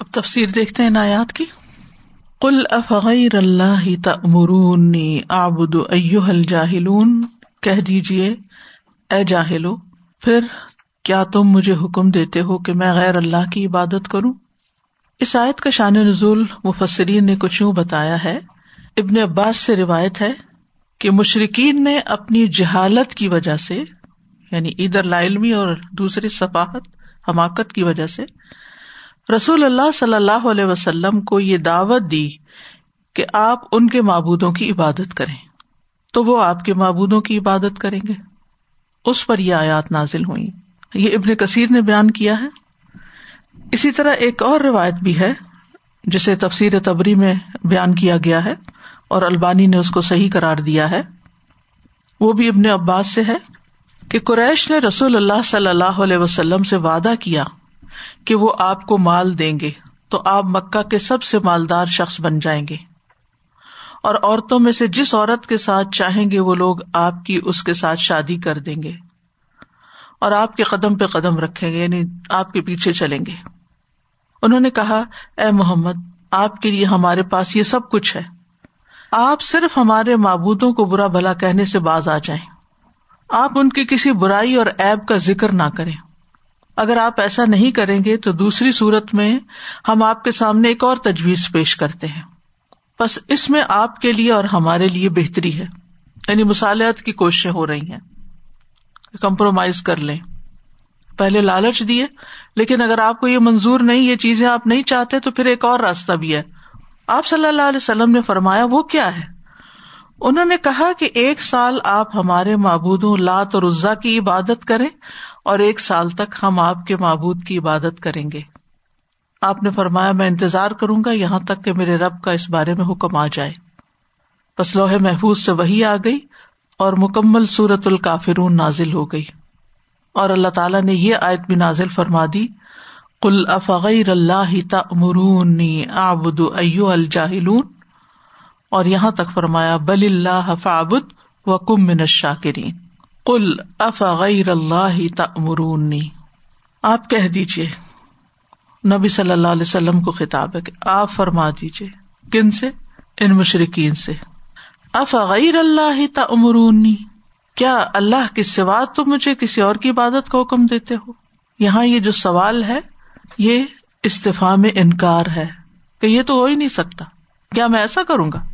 اب تفسیر دیکھتے ہیں نایات کی۔ کل افغیر اللہ تمرونی آبد الجاہلون کہہ دیجیے اے جاہلو، پھر کیا تم مجھے حکم دیتے ہو کہ میں غیر اللہ کی عبادت کروں؟ اس آیت کا شان نزول مفسرین نے کچھ یوں بتایا ہے۔ ابن عباس سے روایت ہے کہ مشرقین نے اپنی جہالت کی وجہ سے یعنی ادھر لا علمی اور دوسری صفاحت، حماقت کی وجہ سے رسول اللہ صلی اللہ علیہ وسلم کو یہ دعوت دی کہ آپ ان کے معبودوں کی عبادت کریں۔ تو وہ آپ کے معبودوں کی عبادت کریں گے۔ اس پر یہ آیات نازل ہوئی یہ ابن کثیر نے بیان کیا ہے۔ اسی طرح ایک اور روایت بھی ہے، جسے تفسیر تبری میں بیان کیا گیا ہے اور البانی نے اس کو صحیح قرار دیا ہے۔ وہ بھی ابن عباس سے ہے کہ قریش نے رسول اللہ صلی اللہ علیہ وسلم سے وعدہ کیا کہ وہ آپ کو مال دیں گے تو آپ مکہ کے سب سے مالدار شخص بن جائیں گے۔ اور عورتوں میں سے جس عورت کے ساتھ چاہیں گے وہ لوگ آپ کی اس کے ساتھ شادی کر دیں گے۔ اور آپ کے قدم پہ قدم رکھیں گے یعنی آپ کے پیچھے چلیں گے۔ انہوں نے کہا، اے محمد، آپ کے لیے ہمارے پاس یہ سب کچھ ہے۔ آپ صرف ہمارے معبودوں کو برا بھلا کہنے سے باز آ جائیں۔ آپ ان کی کسی برائی اور ایب کا ذکر نہ کریں۔ اگر آپ ایسا نہیں کریں گے تو دوسری صورت میں ہم آپ کے سامنے ایک اور تجویز پیش کرتے ہیں۔ بس اس میں آپ کے لیے اور ہمارے لیے بہتری ہے۔ یعنی مصالحت کی کوششیں ہو رہی ہیں۔ کمپرومائز کر لیں۔ پہلے لالچ دیے، لیکن اگر آپ کو یہ منظور نہیں، یہ چیزیں آپ نہیں چاہتے، تو پھر ایک اور راستہ بھی ہے۔ آپ صلی اللہ علیہ وسلم نے فرمایا، وہ کیا ہے؟ انہوں نے کہا کہ ایک سال آپ ہمارے معبودوں لات اور عزا کی عبادت کریں اور ایک سال تک ہم آپ کے معبود کی عبادت کریں گے۔ آپ نے فرمایا، میں انتظار کروں گا یہاں تک کہ میرے رب کا اس بارے میں حکم آ جائے۔ بس لوہے محفوظ سے وہی آ گئی اور مکمل سورت الکافرون نازل ہو گئی۔ اور اللہ تعالیٰ نے یہ آیت بھی نازل فرما دی کل افغیر اللہ تمرونی آبد ایو الجاہلون۔ اور یہاں تک فرمایا، بل اللہ فعبد و کم من الشاکرین۔ کل افغیر اللہ تمرونی آپ کہہ دیجیے نبی صلی اللہ علیہ وسلم کو خطاب ہے کہ آپ فرما دیجیے کن سے؟ ان مشرقین سے۔ افغیر اللہ تمرونی کیا اللہ کے سوا تم مجھے کسی اور کی عبادت کا حکم دیتے ہو؟ یہاں یہ جو سوال ہے، یہ استفا میں انکار ہے کہ یہ تو ہو ہی نہیں سکتا۔ کیا میں ایسا کروں گا؟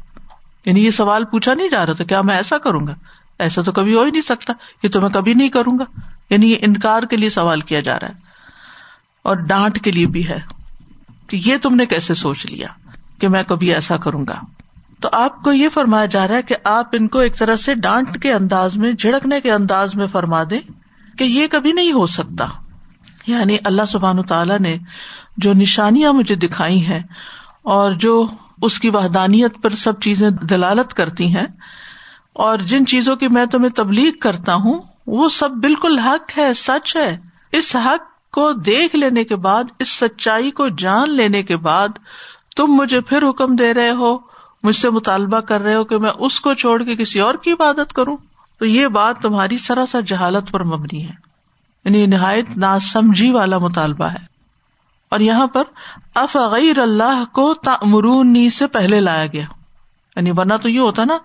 یعنی یہ سوال پوچھا نہیں جا رہا تھا، کیا میں ایسا کروں گا؟ ایسا تو کبھی ہو ہی نہیں سکتا یہ تو میں کبھی نہیں کروں گا۔ یعنی یہ انکار کے لیے سوال کیا جا رہا ہے۔ اور ڈانٹ کے لیے بھی ہے کہ یہ تم نے کیسے سوچ لیا کہ میں کبھی ایسا کروں گا۔ تو آپ کو یہ فرمایا جا رہا ہے کہ آپ ان کو ایک طرح سے ڈانٹ کے انداز میں، جھڑکنے کے انداز میں فرما دیں کہ یہ کبھی نہیں ہو سکتا۔ یعنی اللہ سبحان تعالیٰ نے جو نشانیاں مجھے دکھائی ہیں اور جو اس کی وحدانیت پر سب چیزیں دلالت کرتی ہیں اور جن چیزوں کی میں تمہیں تبلیغ کرتا ہوں، وہ سب بالکل حق ہے، سچ ہے۔ اس حق کو دیکھ لینے کے بعد، اس سچائی کو جان لینے کے بعد، تم مجھے پھر حکم دے رہے ہو، مجھ سے مطالبہ کر رہے ہو کہ میں اس کو چھوڑ کے کسی اور کی عبادت کروں۔ تو یہ بات تمہاری سراسر جہالت پر مبنی ہے۔ یعنی نہایت نا سمجھی والا مطالبہ ہے۔ اور یہاں پر افغیر اللہ کو تمرونی سے پہلے لایا گیا۔ یعنی ورنہ تو یہ ہوتا نا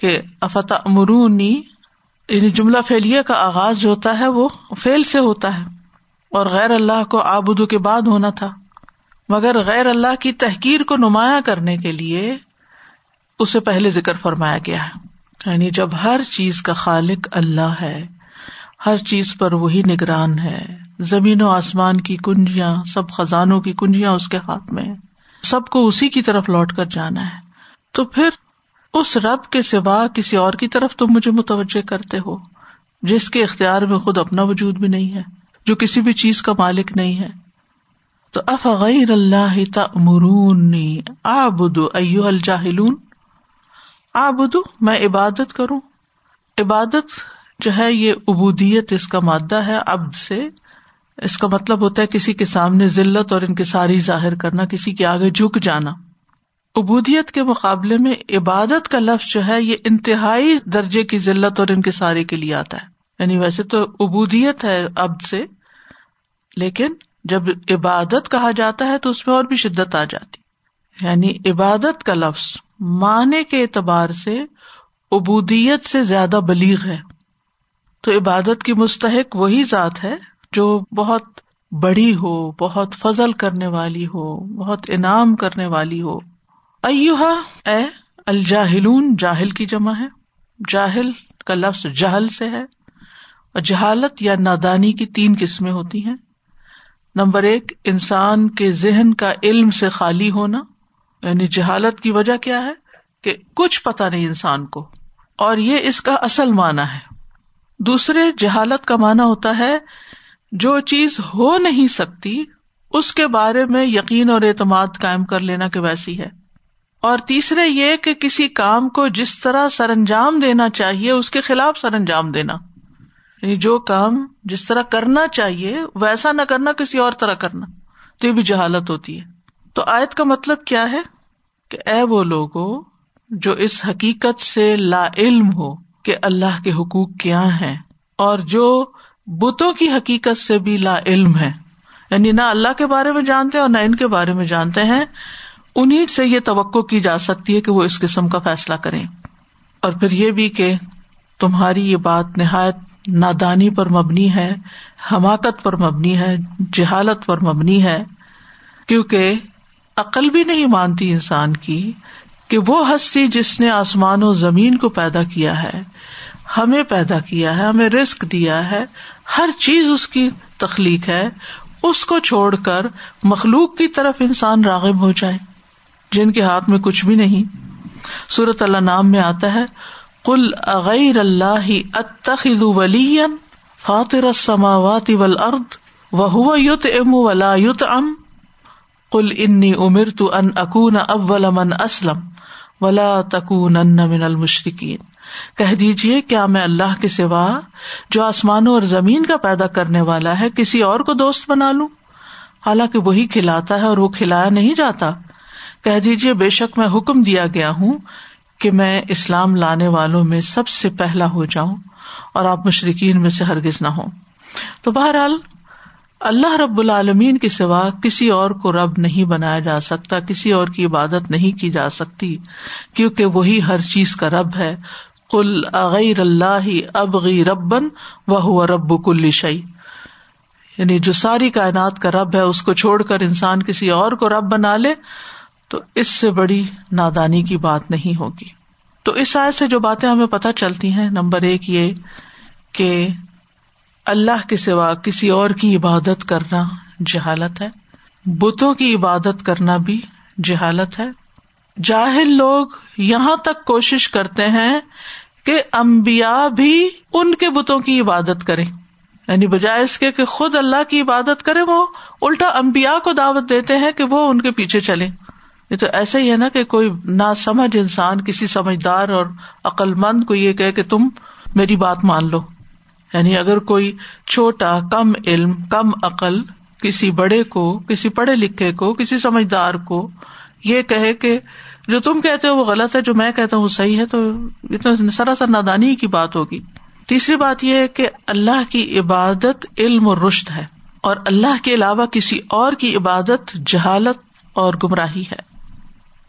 کہ افت امرونی یعنی جملہ فیلیا کا آغاز جو ہوتا ہے وہ فیل سے ہوتا ہے، اور غیر اللہ کو آبدو کے بعد ہونا تھا۔ مگر غیر اللہ کی تحقیر کو نمایاں کرنے کے لیے اسے پہلے ذکر فرمایا گیا ہے۔ یعنی جب ہر چیز کا خالق اللہ ہے، ہر چیز پر وہی نگران ہے۔ زمین و آسمان کی کنجیاں، سب خزانوں کی کنجیاں اس کے ہاتھ میں سب کو اسی کی طرف لوٹ کر جانا ہے۔ تو پھر اس رب کے سوا کسی اور کی طرف تم مجھے متوجہ کرتے ہو، جس کے اختیار میں خود اپنا وجود بھی نہیں ہے، جو کسی بھی چیز کا مالک نہیں ہے۔ تو افغیر اللہ تمرونی آبد ایو الجاہلون۔ آبدو میں عبادت کروں۔ عبادت جو ہے، یہ ابودیت اس کا مادہ ہے ابد سے۔ اس کا مطلب ہوتا ہے کسی کے سامنے ذلت اور ان کے ساری ظاہر کرنا، کسی کے آگے جھک جانا۔ ابودیت کے مقابلے میں عبادت کا لفظ جو ہے، یہ انتہائی درجے کی ذلت اور ان کے لیے آتا ہے۔ یعنی ویسے تو ابودیت ہے ابد سے، لیکن جب عبادت کہا جاتا ہے تو اس میں اور بھی شدت آ جاتی۔ یعنی عبادت کا لفظ معنی کے اعتبار سے ابودیت سے زیادہ بلیغ ہے۔ تو عبادت کی مستحق وہی ذات ہے جو بہت بڑی ہو، بہت فضل کرنے والی ہو، بہت انعام کرنے والی ہو۔ ایوہا، اے الجاہلون، جاہل کی جمع ہے۔ جاہل کا لفظ جہل سے ہے۔ اور جہالت یا نادانی کی تین قسمیں ہوتی ہیں۔ نمبر ایک، انسان کے ذہن کا علم سے خالی ہونا۔ یعنی جہالت کی وجہ کیا ہے؟ کہ کچھ پتا نہیں انسان کو۔ اور یہ اس کا اصل معنی ہے۔ دوسرے، جہالت کا معنی ہوتا ہے، جو چیز ہو نہیں سکتی، اس کے بارے میں یقین اور اعتماد قائم کر لینا کہ ویسی ہے۔ اور تیسرے یہ کہ کسی کام کو جس طرح سر انجام دینا چاہیے، اس کے خلاف سر انجام دینا۔ یعنی جو کام جس طرح کرنا چاہیے، ویسا نہ کرنا، کسی اور طرح کرنا۔ تو یہ بھی جہالت ہوتی ہے۔ تو آیت کا مطلب کیا ہے؟ کہ اے وہ لوگ جو اس حقیقت سے لا علم ہو کہ اللہ کے حقوق کیا ہیں، اور جو بتوں کی حقیقت سے بھی لا علم ہے۔ یعنی نہ اللہ کے بارے میں جانتے اور نہ ان کے بارے میں جانتے ہیں۔ انہیں سے یہ توقع کی جا سکتی ہے کہ وہ اس قسم کا فیصلہ کریں۔ اور پھر یہ بھی کہ تمہاری یہ بات نہایت نادانی پر مبنی ہے، حماقت پر مبنی ہے، جہالت پر مبنی ہے، کیونکہ عقل بھی نہیں مانتی انسان کی کہ وہ ہستی جس نے آسمان و زمین کو پیدا کیا ہے، ہمیں پیدا کیا ہے، ہمیں رسک دیا ہے، ہر چیز اس کی تخلیق ہے، اس کو چھوڑ کر مخلوق کی طرف انسان راغب ہو جائے۔ جن کے ہاتھ میں کچھ بھی نہیں۔ سورت اللہ نام میں آتا ہے کل اغیر اللہ اتخذ ولی فاطر السماوات والارض وهو يطعم ولا يطعم۔ قل انی امرت ان اکون اول من اسلم ولا تکونن من المشرکین کہہ دیجیے کیا میں اللہ کے سوا، جو آسمانوں اور زمین کا پیدا کرنے والا ہے، کسی اور کو دوست بنا لوں؟ حالانکہ وہی کھلاتا ہے اور وہ کھلایا نہیں جاتا۔ کہہ دیجیے بے شک میں حکم دیا گیا ہوں کہ میں اسلام لانے والوں میں سب سے پہلا ہو جاؤں اور آپ مشرقین میں سے ہرگز نہ ہو تو بہرحال، اللہ رب العالمین کے سوا کسی اور کو رب نہیں بنایا جا سکتا، کسی اور کی عبادت نہیں کی جا سکتی، کیونکہ وہی ہر چیز کا رب ہے۔ کل اغیر اللہ ابغی ربن وہ رب کل شعی یعنی جو ساری کائنات کا رب ہے، اس کو چھوڑ کر انسان کسی اور کو رب بنا لے تو اس سے بڑی نادانی کی بات نہیں ہوگی۔ تو اس آئے سے جو باتیں ہمیں پتہ چلتی ہیں، نمبر ایک یہ کہ اللہ کے سوا کسی اور کی عبادت کرنا جہالت ہے۔ بتوں کی عبادت کرنا بھی جہالت ہے۔ جاہل لوگ یہاں تک کوشش کرتے ہیں کہ امبیا بھی ان کے بتوں کی عبادت کرے یعنی بجائے اس کے کہ خود اللہ کی عبادت کرے وہ الٹا امبیا کو دعوت دیتے ہیں کہ وہ ان کے پیچھے چلے یہ تو ایسا ہی ہے نا کہ کوئی نہ سمجھ انسان، کسی سمجھدار اور عقل مند کو یہ کہ تم میری بات مان لو۔ یعنی اگر کوئی چھوٹا، کم علم، کم عقل، کسی بڑے کو، کسی پڑھے لکھے کو، کسی سمجھدار کو یہ کہے کہ جو تم کہتے ہو وہ غلط ہے، جو میں کہتا ہوں وہ صحیح ہے، تو یہ تو سراسر نادانی کی بات ہوگی۔ تیسری بات یہ ہے کہ اللہ کی عبادت علم اور رشت ہے اور اللہ کے علاوہ کسی اور کی عبادت جہالت اور گمراہی ہے۔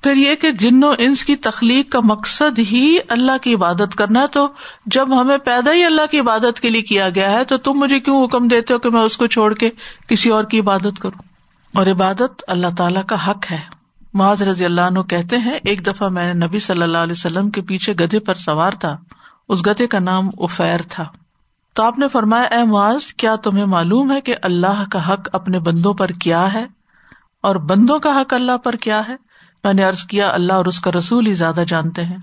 پھر یہ کہ جن و انس کی تخلیق کا مقصد ہی اللہ کی عبادت کرنا تو جب ہمیں پیدا ہی اللہ کی عبادت کے لیے کیا گیا ہے، تو تم مجھے کیوں حکم دیتے ہو کہ میں اس کو چھوڑ کے کسی اور کی عبادت کروں؟ اور عبادت اللہ تعالی کا حق ہے۔ معاذ رضی اللہ عنہ کہتے ہیں، ایک دفعہ میں نے نبی صلی اللہ علیہ وسلم کے پیچھے گدھے پر سوار تھا۔ اس گدھے کا نام افیر تھا۔ تو آپ نے فرمایا، اے معاذ، کیا تمہیں معلوم ہے کہ اللہ کا حق اپنے بندوں پر کیا ہے؟ اور بندوں کا حق اللہ پر کیا ہے؟ میں نے ارض کیا، اللہ اور اس کا رسول ہی زیادہ جانتے ہیں۔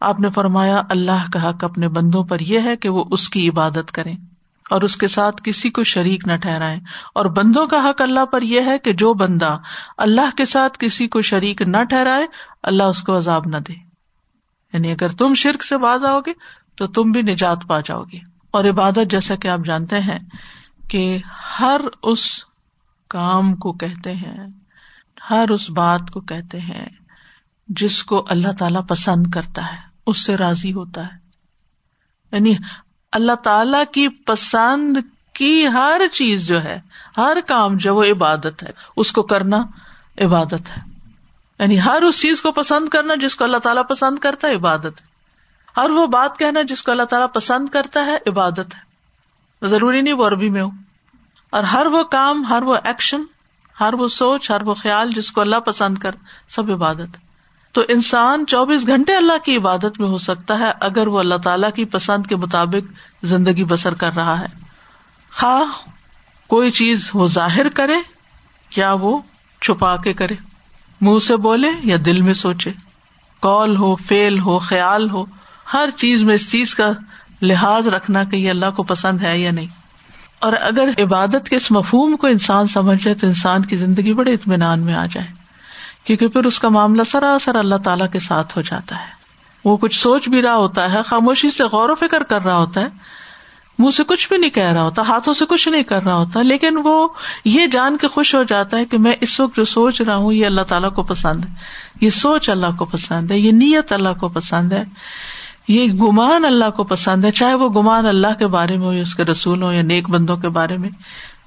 آپ نے فرمایا، اللہ کا حق اپنے بندوں پر یہ ہے کہ وہ اس کی عبادت کریں۔ اور اس کے ساتھ کسی کو شریک نہ ٹھہرائے اور بندوں کا حق اللہ پر یہ ہے کہ جو بندہ اللہ کے ساتھ کسی کو شریک نہ ٹھہرائے، اللہ اس کو عذاب نہ دے۔ یعنی اگر تم شرک سے باز آؤ گے، تو تم بھی نجات پا جاؤ گے۔ اور عبادت جیسا کہ آپ جانتے ہیں کہ ہر اس کام کو کہتے ہیں۔ ہر اس بات کو کہتے ہیں جس کو اللہ تعالی پسند کرتا ہے، اس سے راضی ہوتا ہے۔ یعنی اللہ تعالی کی پسند کی ہر چیز جو ہے، ہر کام جو وہ عبادت ہے، اس کو کرنا عبادت ہے۔ یعنی ہر اس چیز کو پسند کرنا جس کو اللہ تعالیٰ پسند کرتا ہے، عبادت ہے۔ ہر وہ بات کہنا جس کو اللہ تعالیٰ پسند کرتا ہے، عبادت ہے۔ ضروری نہیں وہ عربی میں ہو۔ اور ہر وہ کام، ہر وہ ایکشن ہر وہ سوچ، ہر وہ خیال جس کو اللہ پسند کر، سب عبادت۔ تو انسان چوبیس گھنٹے اللہ کی عبادت میں ہو سکتا ہے اگر وہ اللہ تعالی کی پسند کے مطابق زندگی بسر کر رہا ہے۔ خواہ کوئی چیز وہ ظاہر کرے یا وہ چھپا کے کرے۔ منہ سے بولے یا دل میں سوچے۔ کال ہو فیل ہو، خیال ہو، ہر چیز میں اس چیز کا لحاظ رکھنا کہ یہ اللہ کو پسند ہے یا نہیں۔ اور اگر عبادت کے اس مفہوم کو انسان سمجھ سمجھے تو انسان کی زندگی بڑے اطمینان میں آ جائے۔ کیونکہ پھر اس کا معاملہ سراسر اللہ تعالی کے ساتھ ہو جاتا ہے۔ وہ کچھ سوچ بھی رہا ہوتا ہے، خاموشی سے غور و فکر کر رہا ہوتا ہے۔ منہ سے کچھ بھی نہیں کہہ رہا ہوتا، ہاتھوں سے کچھ نہیں کر رہا ہوتا، لیکن وہ یہ جان کے خوش ہو جاتا ہے کہ میں اس وقت جو سوچ رہا ہوں، یہ اللہ تعالیٰ کو پسند ہے۔ یہ سوچ اللہ کو پسند ہے، یہ نیت اللہ کو پسند ہے۔ یہ گمان اللہ کو پسند ہے، چاہے وہ گمان اللہ کے بارے میں ہو یا اس کے رسول ہو یا نیک بندوں کے بارے میں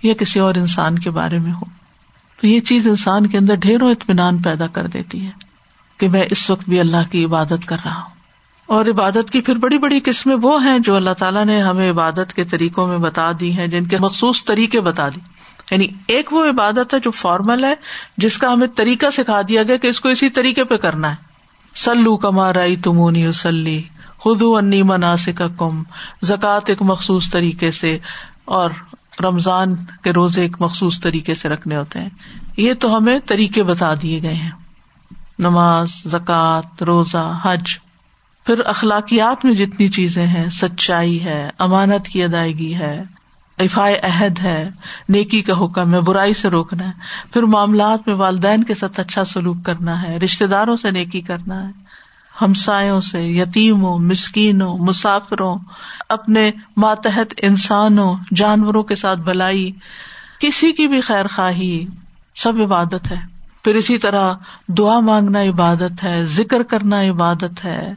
یا کسی اور انسان کے بارے میں ہو۔ تو یہ چیز انسان کے اندر ڈھیروں اطمینان پیدا کر دیتی ہے کہ میں اس وقت بھی اللہ کی عبادت کر رہا ہوں۔ اور عبادت کی پھر بڑی بڑی قسمیں وہ ہیں جو اللہ تعالیٰ نے ہمیں عبادت کے طریقوں میں بتا دی ہیں، جن کے مخصوص طریقے بتا دی۔ یعنی ایک وہ عبادت ہے جو فارمل ہے، جس کا ہمیں طریقہ سکھا دیا گیا کہ اس کو اسی طریقے پہ کرنا ہے۔ سلو کما رائی تمونی وسلی خدو انی مناسک کم زکوٰۃ ایک مخصوص طریقے سے اور رمضان کے روزے ایک مخصوص طریقے سے رکھنے ہوتے ہیں۔ یہ تو ہمیں طریقے بتا دیے گئے ہیں۔ نماز، زکوٰۃ، روزہ، حج۔ پھر اخلاقیات میں جتنی چیزیں ہیں، سچائی ہے، امانت کی ادائیگی ہے افائے عہد ہے، نیکی کا حکم ہے، برائی سے روکنا ہے۔ پھر معاملات میں والدین کے ساتھ اچھا سلوک کرنا ہے رشتے داروں سے نیکی کرنا ہے۔ ہمسایوں سے، یتیموں، مسکینوں، مسافروں، اپنے ماتحت انسانوں، جانوروں کے ساتھ بلائی، کسی کی بھی خیر خواہی، سب عبادت ہے۔ پھر اسی طرح دعا مانگنا عبادت ہے، ذکر کرنا عبادت ہے،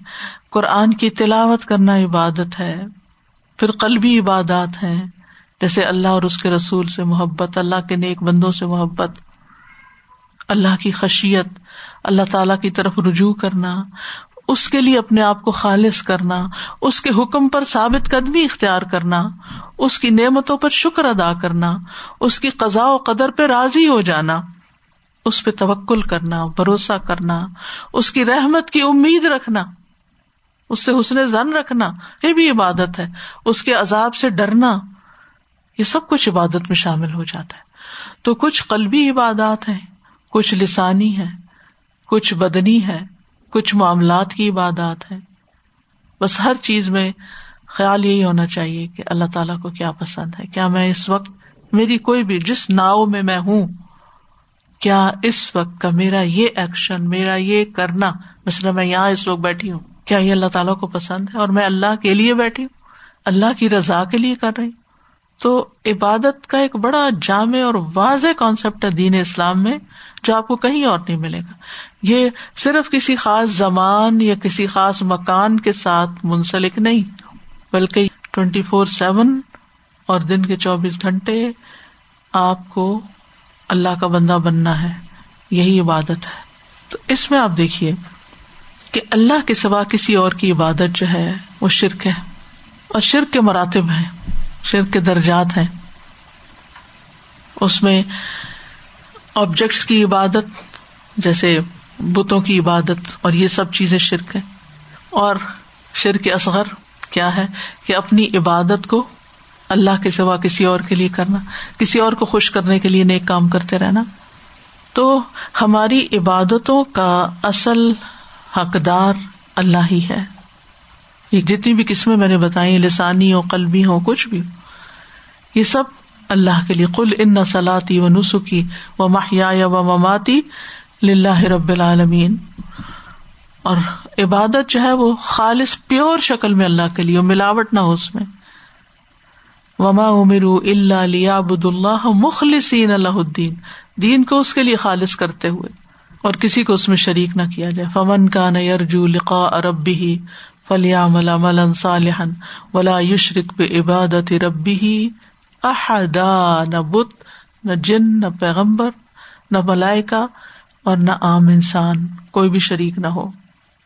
قرآن کی تلاوت کرنا عبادت ہے۔ پھر قلبی عبادات ہیں، جیسے اللہ اور اس کے رسول سے محبت، اللہ کے نیک بندوں سے محبت، اللہ کی خشیت، اللہ تعالی کی طرف رجوع کرنا اس کے لیے اپنے آپ کو خالص کرنا، اس کے حکم پر ثابت قدمی اختیار کرنا، اس کی نعمتوں پر شکر ادا کرنا، اس کی قزا و قدر پہ راضی ہو جانا، اس پہ توکل کرنا، بھروسہ کرنا، اس کی رحمت کی امید رکھنا، اس سے حسن زن رکھنا، یہ بھی عبادت ہے، اس کے عذاب سے ڈرنا، یہ سب کچھ عبادت میں شامل ہو جاتا ہے۔ تو کچھ قلبی عبادات ہیں، کچھ لسانی ہے کچھ بدنی ہے کچھ معاملات کی عبادات ہے بس ہر چیز میں خیال یہی ہونا چاہیے کہ اللہ تعالیٰ کو کیا پسند ہے۔ کیا میں اس وقت میری کوئی بھی، جس ناؤ میں میں ہوں، کیا اس وقت کا میرا یہ ایکشن میرا یہ کرنا، مثلاً میں یہاں اس وقت بیٹھی ہوں، کیا یہ اللہ تعالیٰ کو پسند ہے اور میں اللہ کے لیے بیٹھی ہوں، اللہ کی رضا کے لیے کر رہی ہوں؟ تو عبادت کا ایک بڑا جامع اور واضح کانسیپٹ ہے دین اسلام میں۔ جو آپ کو کہیں اور نہیں ملے گا۔ یہ صرف کسی خاص زمان یا کسی خاص مکان کے ساتھ منسلک نہیں، بلکہ ٹوینٹی فور سیون اور دن کے چوبیس گھنٹے آپ کو اللہ کا بندہ بننا ہے، یہی عبادت ہے۔ تو اس میں آپ دیکھیے کہ اللہ کے سوا کسی اور کی عبادت جو ہے وہ شرک ہے اور شرک کے مراتب ہیں، شرک کے درجات ہیں۔ اس میں آبجیکٹس کی عبادت، جیسے بتوں کی عبادت، اور یہ سب چیزیں شرک ہے اور شرک اصغر کیا ہے؟ کہ اپنی عبادت کو اللہ کے سوا کسی اور کے لیے کرنا، کسی اور کو خوش کرنے کے لیے نیک کام کرتے رہنا۔ تو ہماری عبادتوں کا اصل حقدار اللہ ہی ہے۔ یہ جتنی بھی قسمیں میں نے بتائی لسانی ہو قلبی ہو کچھ بھی۔ یہ سب اللہ کے لیے کل ان سلاتی و نسخی و ماہیا و مماتی رب العالمین۔ اور عبادت جو ہے وہ خالص پیور شکل میں اللہ کے لیے ملاوٹ نہ ہو اس میں۔ وما امیر اللہ لیا بد اللہ مخلصین اللہ الدین دین کو اس کے لیے خالص کرتے ہوئے اور کسی کو اس میں شریک نہ کیا جائے۔ فمن کا نرجو لقا اربی ہی فلیا ملا ملن صالحن ولا یشرق بے عبادت ربی ہی احدا، نہ بت، نہ جن، نہ پیغمبر، نہ ملائکا اور نہ عام انسان، کوئی بھی شریک نہ ہو۔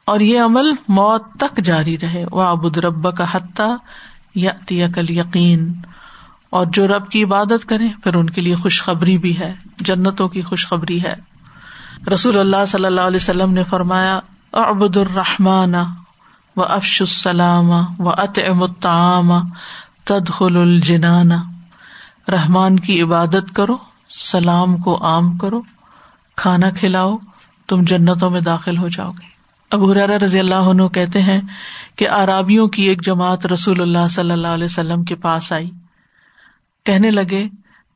اور یہ عمل موت تک جاری رہے۔ وہ ابود رب کا حتیٰ یا کل یقین اور جو رب کی عبادت کرے، پھر ان کے لیے خوشخبری بھی ہے۔ جنتوں کی خوشخبری ہے۔ رسول اللہ صلی اللہ علیہ وسلم نے فرمایا ابد الرحمان و افش السلام و اط امتعام تدخل الجنان۔ رحمان کی عبادت کرو، سلام کو عام کرو، کھانا کھلاؤ، تم جنتوں میں داخل ہو جاؤ گے۔ ابو رضی اللہ عنہ کہتے ہیں کہ آرابیوں کی ایک جماعت رسول اللہ صلی اللہ علیہ وسلم کے پاس آئی۔ کہنے لگے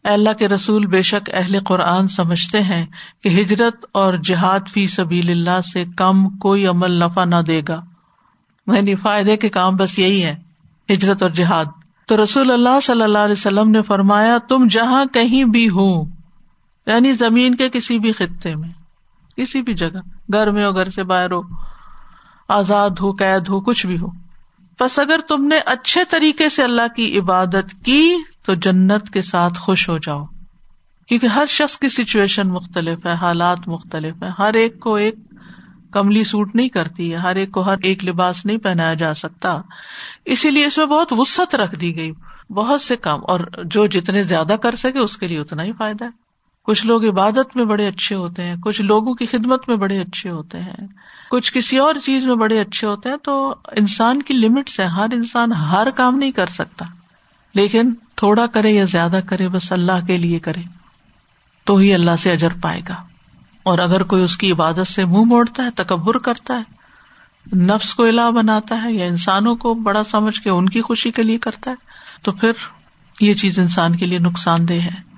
اللہ کے رسول بے شک اہل قرآن سمجھتے ہیں کہ ہجرت اور جہاد فی سبیل اللہ سے کم کوئی عمل نفع نہ دے گا۔ یعنی فائدے کے کام بس یہی ہے ہجرت اور جہاد۔ تو رسول اللہ صلی اللہ علیہ وسلم نے فرمایا، تم جہاں کہیں بھی ہو یعنی زمین کے کسی بھی خطے میں، کسی بھی جگہ، گھر میں ہو، گھر سے باہر ہو، آزاد ہو، قید ہو، کچھ بھی ہو۔ بس اگر تم نے اچھے طریقے سے اللہ کی عبادت کی، تو جنت کے ساتھ خوش ہو جاؤ۔ کیونکہ ہر شخص کی سچویشن مختلف ہے، حالات مختلف ہے ہر ایک کو ایک کملی سوٹ نہیں کرتی ہے ہر ایک کو ہر ایک لباس نہیں پہنایا جا سکتا۔ اسی لیے اس میں بہت وسط رکھ دی گئی۔ بہت سے کام، اور جو جتنے زیادہ کر سکے اس کے لیے اتنا ہی فائدہ ہے۔ کچھ لوگ عبادت میں بڑے اچھے ہوتے ہیں، کچھ لوگوں کی خدمت میں بڑے اچھے ہوتے ہیں۔ کچھ کسی اور چیز میں بڑے اچھے ہوتے ہیں، تو انسان کی لمٹس ہے ہر انسان ہر کام نہیں کر سکتا۔ لیکن تھوڑا کرے یا زیادہ کرے، بس اللہ کے لیے کرے، تو ہی اللہ سے اجر پائے گا۔ اور اگر کوئی اس کی عبادت سے منہ موڑتا ہے، تکبر کرتا ہے، نفس کو الا بناتا ہے یا انسانوں کو بڑا سمجھ کے ان کی خوشی کے لیے کرتا ہے، تو پھر یہ چیز انسان کے لیے نقصان دہ ہے۔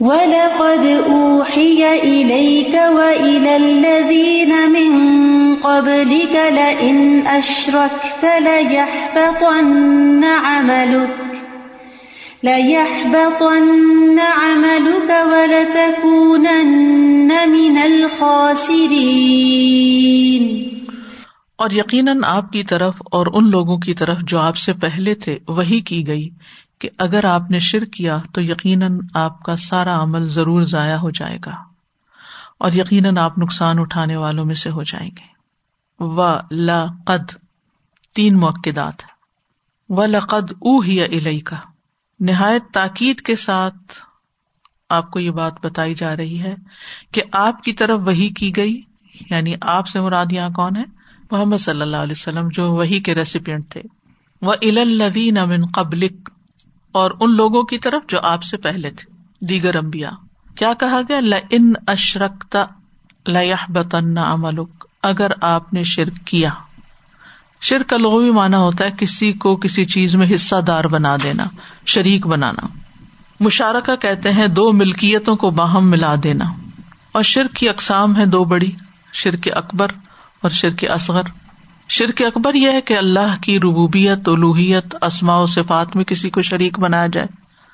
وَلَقَدْ أُوحِيَ إِلَيْكَ وَإِلَى الَّذِينَ مِن قَبْلِكَ لَئِنْ أَشْرَكْتَ لَيَحْبَطَنَّ عَمَلُكَ لَيَحْبَطَنَّ عَمَلُكَ وَلَتَكُونَنَّ مِنَ الْخَاسِرِينَ اور یقیناً آپ کی طرف اور ان لوگوں کی طرف جو آپ سے پہلے تھے وہی کی گئی کہ اگر آپ نے شر کیا تو یقیناً آپ کا سارا عمل ضرور ضائع ہو جائے گا اور یقیناً آپ نقصان اٹھانے والوں میں سے ہو جائیں گے۔ و لقد تین موقعات و لقد او ہی الئی کا نہایت تاکید کے ساتھ آپ کو یہ بات بتائی جا رہی ہے کہ آپ کی طرف وہی کی گئی یعنی آپ سے مراد یہاں کون ہے؟ محمد صلی اللہ علیہ وسلم، جو وہی کے ریسیپینٹ تھے۔ وہ الدین امن قبلک اور ان لوگوں کی طرف جو آپ سے پہلے تھے۔ دیگر امبیا کیا کہا گیا؟ ل ان اشرکتا لتن املک اگر آپ نے شرک کیا۔ شرک کا لغوی مانا ہوتا ہے کسی کو کسی چیز میں حصہ دار بنا دینا، شریک بنانا۔ مشارکہ کہتے ہیں دو ملکیتوں کو باہم ملا دینا۔ اور شرک کی اقسام ہے دو بڑی، شرک اکبر اور شرک اصغر۔ شرک اکبر یہ ہے کہ اللہ کی ربوبیت الوحیت اسماء و صفات میں کسی کو شریک بنایا جائے۔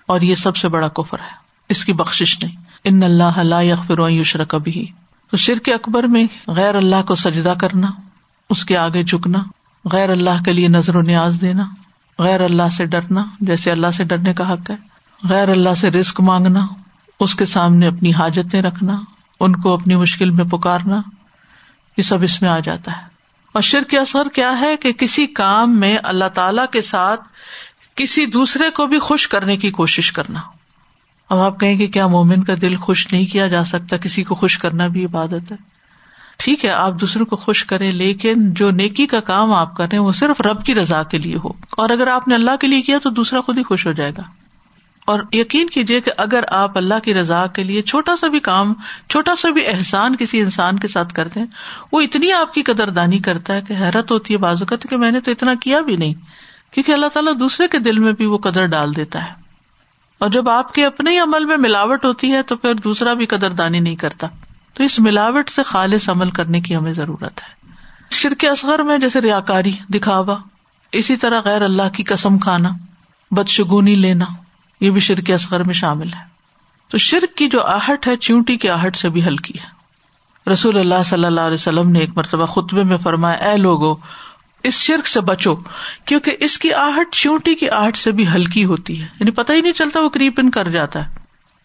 اور یہ سب سے بڑا کفر ہے۔ اس کی بخش نہیں۔ ان اللہ اللہ یوشر کبھی تو شرک اکبر میں غیر اللہ کو سجدہ کرنا، اس کے آگے جھکنا، غیر اللہ کے لیے نظر و نیاز دینا، غیر اللہ سے ڈرنا، جیسے اللہ سے ڈرنے کا حق ہے۔ غیر اللہ سے رسک مانگنا، اس کے سامنے اپنی حاجتیں رکھنا، ان کو اپنی مشکل میں پکارنا، یہ سب اس میں آ جاتا ہے۔ اور شر کے اثر کیا ہے کہ کسی کام میں اللہ تعالی کے ساتھ کسی دوسرے کو بھی خوش کرنے کی کوشش کرنا۔ اب آپ کہیں کہ کیا مومن کا دل خوش نہیں کیا جا سکتا؟ کسی کو خوش کرنا بھی عبادت ہے۔ ٹھیک ہے، آپ دوسروں کو خوش کریں، لیکن جو نیکی کا کام آپ کر رہے ہیں، وہ صرف رب کی رضا کے لیے ہو۔ اور اگر آپ نے اللہ کے لیے کیا تو دوسرا خود ہی خوش ہو جائے گا۔ اور یقین کیجیے کہ اگر آپ اللہ کی رضا کے لیے چھوٹا سا بھی کام، چھوٹا سا بھی احسان کسی انسان کے ساتھ کرتے ہیں، وہ اتنی آپ کی قدر دانی کرتا ہے کہ حیرت ہوتی ہے بازو کہ میں نے تو اتنا کیا بھی نہیں۔ کیونکہ اللہ تعالیٰ دوسرے کے دل میں بھی وہ قدر ڈال دیتا ہے۔ اور جب آپ کے اپنے ہی عمل میں ملاوٹ ہوتی ہے تو پھر دوسرا بھی قدر دانی نہیں کرتا۔ تو اس ملاوٹ سے خالص عمل کرنے کی ہمیں ضرورت ہے۔ شرک اصغر میں جیسے ریا کاری دکھاوا، اسی طرح غیر اللہ کی قسم کھانا، بدشگونی لینا۔ یہ بھی شرک اصغر میں شامل ہے۔ تو شرک کی جو آہٹ ہے چیونٹی کی آہٹ سے بھی ہلکی ہے۔ رسول اللہ صلی اللہ علیہ وسلم نے ایک مرتبہ خطبے میں فرمایا، اے لوگو، اس شرک سے بچو، کیونکہ اس کی آہٹ چیونٹی کی آہٹ سے بھی ہلکی ہوتی ہے۔ یعنی پتہ ہی نہیں چلتا، وہ کریپن کر جاتا ہے۔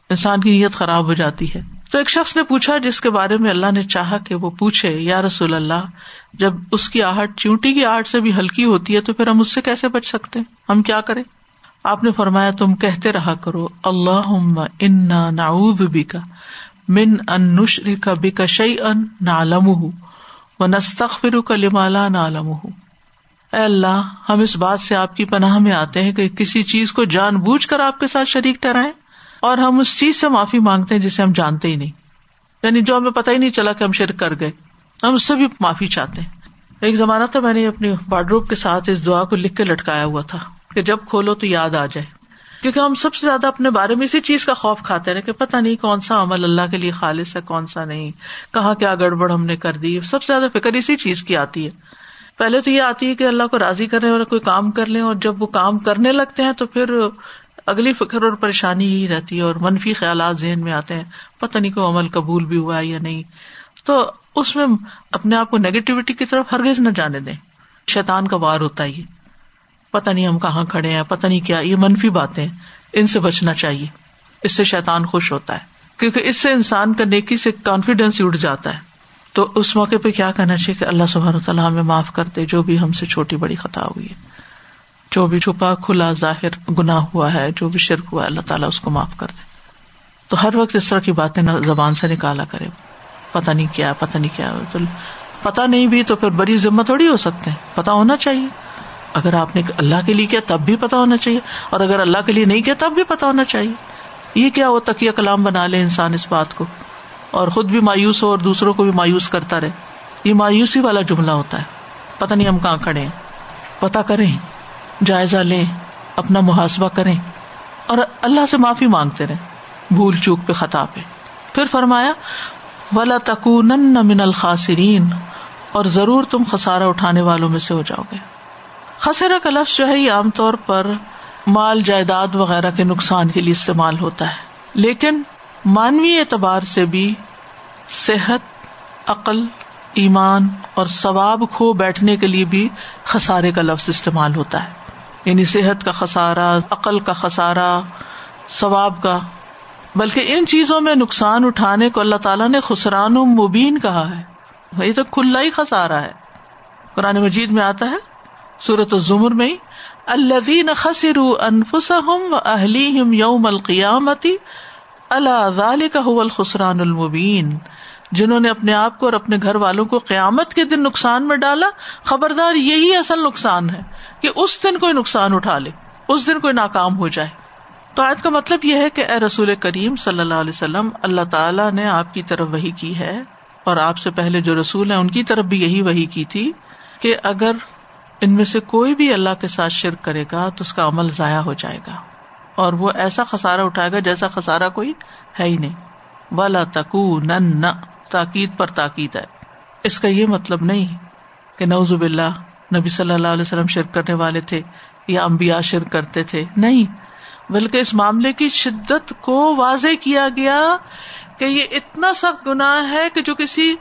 انسان کی نیت خراب ہو جاتی ہے۔ تو ایک شخص نے پوچھا، جس کے بارے میں اللہ نے چاہا کہ وہ پوچھے، یا رسول اللہ، جب اس کی آہٹ چونٹی کی آہٹ سے بھی ہلکی ہوتی ہے تو پھر ہم اس سے کیسے بچ سکتے ہیں؟ ہم کیا کریں؟ آپ نے فرمایا تم کہتے رہا کرو اللہ انا نعوذ بک من ان نشرک بک شیئا نعلمہ و نستغفرک لما لا نعلمہ. اے اللہ، ہم اس بات سے آپ کی پناہ میں آتے ہیں کہ کسی چیز کو جان بوجھ کر آپ کے ساتھ شریک ٹھہرائیں اور ہم اس چیز سے معافی مانگتے ہیں جسے ہم جانتے ہی نہیں۔ یعنی جو ہمیں پتہ ہی نہیں چلا کہ ہم شرک کر گئے، ہم اس سے بھی معافی چاہتے ہیں۔ ایک زمانہ تھا میں نے اپنی بارڈروب کے ساتھ اس دعا کو لکھ کے لٹکایا ہوا تھا۔ کہ جب کھولو تو یاد آ جائے۔ کیونکہ ہم سب سے زیادہ اپنے بارے میں اسی چیز کا خوف کھاتے ہیں کہ پتا نہیں کون سا عمل اللہ کے لیے خالص ہے، کون سا نہیں۔ کہاں کیا گڑبڑ ہم نے کر دی۔ سب سے زیادہ فکر اسی چیز کی آتی ہے۔ پہلے تو یہ آتی ہے کہ اللہ کو راضی کریں اور کوئی کام کر لیں اور جب وہ کام کرنے لگتے ہیں تو پھر اگلی فکر اور پریشانی ہی رہتی ہے اور منفی خیالات ذہن میں آتے ہیں۔ پتہ نہیں کوئی عمل قبول بھی ہوا ہے یا نہیں۔ تو اس میں اپنے آپ کو نیگیٹیوٹی کی طرف ہرگز نہ جانے دیں۔ شیطان کا وار ہوتا ہے یہ۔ پتا نہیں ہم کہاں کھڑے ہیں پتا نہیں کیا، یہ منفی باتیں ان سے بچنا چاہیے۔ اس سے شیطان خوش ہوتا ہے۔ کیونکہ اس سے انسان کا نیکی سے کانفیڈینس اٹھ جاتا ہے۔ تو اس موقع پہ کیا کہنا چاہیے کہ اللہ سبحانہ تعالیٰ ہمیں معاف کر دے، جو بھی ہم سے چھوٹی بڑی خطا ہوئی ہے۔ جو بھی چھپا، کھلا، ظاہر گنا ہوا ہے، جو بھی شرک ہوا ہے، اللہ تعالیٰ اس کو معاف کر دے۔ تو ہر وقت اس طرح کی باتیں زبان سے نکالا کرے۔ پتا نہیں کیا پتا نہیں کیا۔ پتا نہیں بھی تو پھر بڑی ذمہ تھوڑی ہو سکتے ہیں۔ پتا ہونا چاہیے۔ اگر آپ نے اللہ کے لیے کیا تب بھی پتا ہونا چاہیے، اور اگر اللہ کے لیے نہیں کیا تب بھی پتا ہونا چاہیے۔ یہ کیا وہ تکیہ کلام بنا لے انسان اس بات کو، اور خود بھی مایوس ہو اور دوسروں کو بھی مایوس کرتا رہے۔ یہ مایوسی والا جملہ ہوتا ہے۔ پتا نہیں ہم کہاں کھڑے ہیں۔ پتا کریں، جائزہ لیں، اپنا محاسبہ کریں۔ اور اللہ سے معافی مانگتے رہے بھول چوک پہ خطا پہ۔ پھر فرمایا، ولا تکون من الخاصرین اور ضرور تم خسارا اٹھانے والوں میں سے ہو جاؤ گے۔ خسرا کا لفظ جو ہے یہ عام طور پر مال جائیداد وغیرہ کے نقصان کے لیے استعمال ہوتا ہے۔ لیکن مانوی اعتبار سے بھی صحت، عقل، ایمان اور ثواب کھو بیٹھنے کے لیے بھی خسارے کا لفظ استعمال ہوتا ہے۔ یعنی صحت کا خسارا عقل کا خسارا ثواب کا۔ بلکہ ان چیزوں میں نقصان اٹھانے کو اللہ تعالیٰ نے خسران و مبین کہا ہے۔ یہ تو کھلا ہی خسارا ہے۔ قرآن مجید میں آتا ہے سورت الزمر میں الذین خسروا انفسهم واهلیہم یوم القیامت الا ذلك هو الخسران المبین۔ جنہوں نے اپنے آپ کو اور اپنے گھر والوں کو قیامت کے دن نقصان میں ڈالا۔ خبردار، یہی اصل نقصان ہے کہ اس دن کوئی نقصان اٹھا لے، اس دن کوئی ناکام ہو جائے۔ تو آج کا مطلب یہ ہے کہ اے رسول کریم صلی اللہ علیہ وسلم، اللہ تعالیٰ نے آپ کی طرف وہی کی ہے اور آپ سے پہلے جو رسول ہیں، ان کی طرف بھی یہی وہی کی تھی کہ اگر ان میں سے کوئی بھی اللہ کے ساتھ شرک کرے گا تو اس کا عمل ضائع ہو جائے گا اور وہ ایسا خسارا اٹھائے گا جیسا خسارا کوئی ہے ہی نہیں۔ والا تکو نہ تاکید پر تاکید ہے۔ اس کا یہ مطلب نہیں کہ نوزب اللہ نبی صلی اللہ علیہ وسلم شرک کرنے والے تھے یا امبیا شرک کرتے تھے۔ نہیں، بلکہ اس معاملے کی شدت کو واضح کیا گیا کہ یہ اتنا سخت گناہ ہے کہ جو کسی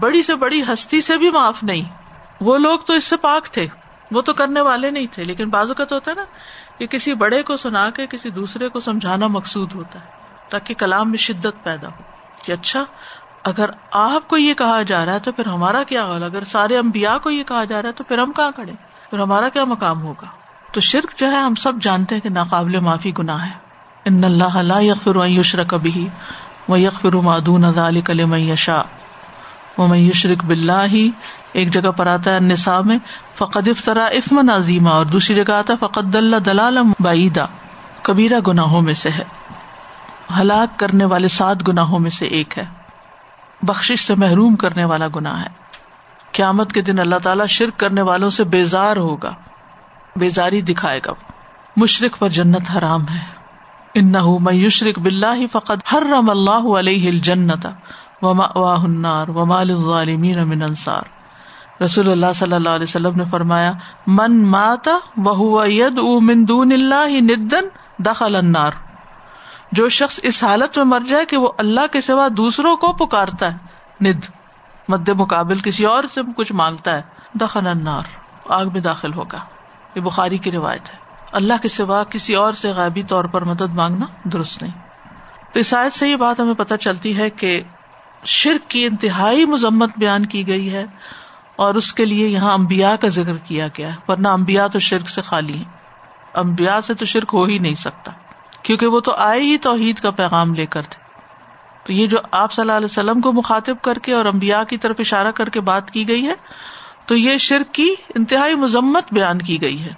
بڑی سے بڑی ہستی سے بھی معاف نہیں۔ وہ لوگ تو اس سے پاک تھے، وہ تو کرنے والے نہیں تھے، لیکن بازو کا تو ہوتا ہے نا کہ کسی بڑے کو سنا کے کسی دوسرے کو سمجھانا مقصود ہوتا ہے، تاکہ کلام میں شدت پیدا ہو۔ کہ اچھا اگر آپ کو یہ کہا جا رہا ہے تو پھر ہمارا کیا حال؟ اگر سارے امبیا کو یہ کہا جا رہا ہے تو پھر ہم کہاں کھڑے؟ پھر ہمارا کیا مقام ہوگا؟ تو شرک جو ہے، ہم سب جانتے ہیں کہ ناقابل معافی گناہ ہے۔ ان اللہ لا یغفر ان یشرک به و یغفر ما دون ذلك لمن یشاء ومن یشرک باللہ ایک جگہ پر آتا ہے النساء میں، فقد افترا اثما عظیما اور دوسری جگہ آتا ہے، فقد دل دلالا بعیدا کبیرہ گناہوں میں سے ہے۔ ہلاک کرنے والے سات گناہوں میں سے ایک ہے۔ بخش سے محروم کرنے والا گنا ہے۔ قیامت کے دن اللہ تعالیٰ شرک کرنے والوں سے بیزار ہوگا۔ بیزاری دکھائے گا۔ مشرق پر جنت حرام ہے۔ ان میں بلّہ فقط ہر رم اللہ علیہ جنت من انصار رسول اللہ صلی اللہ علیہ وسلم نے فرمایا، من ماتا وہ من دون اللہ ندن دخل النار. جو شخص اس حالت میں مر جائے کہ وہ اللہ کے سوا دوسروں کو پکارتا ہے، ند، مد مقابل کسی اور سے کچھ مانگتا ہے دخن انار آگ میں داخل ہوگا۔ یہ بخاری کی روایت ہے۔ اللہ کے سوا کسی اور سے غائبی طور پر مدد مانگنا درست نہیں۔ تو اس آیت سے یہ بات ہمیں پتہ چلتی ہے کہ شرک کی انتہائی مذمت بیان کی گئی ہے۔ اور اس کے لیے یہاں امبیا کا ذکر کیا گیا ہے۔ ورنہ امبیا تو شرک سے خالی ہے امبیا سے تو شرک ہو ہی نہیں سکتا۔ کیونکہ وہ تو آئے ہی توحید کا پیغام لے کر تھے۔ تو یہ جو آپ صلی اللہ علیہ وسلم کو مخاطب کر کے اور امبیا کی طرف اشارہ کر کے بات کی گئی ہے، تو یہ شرک کی انتہائی مذمت بیان کی گئی ہے۔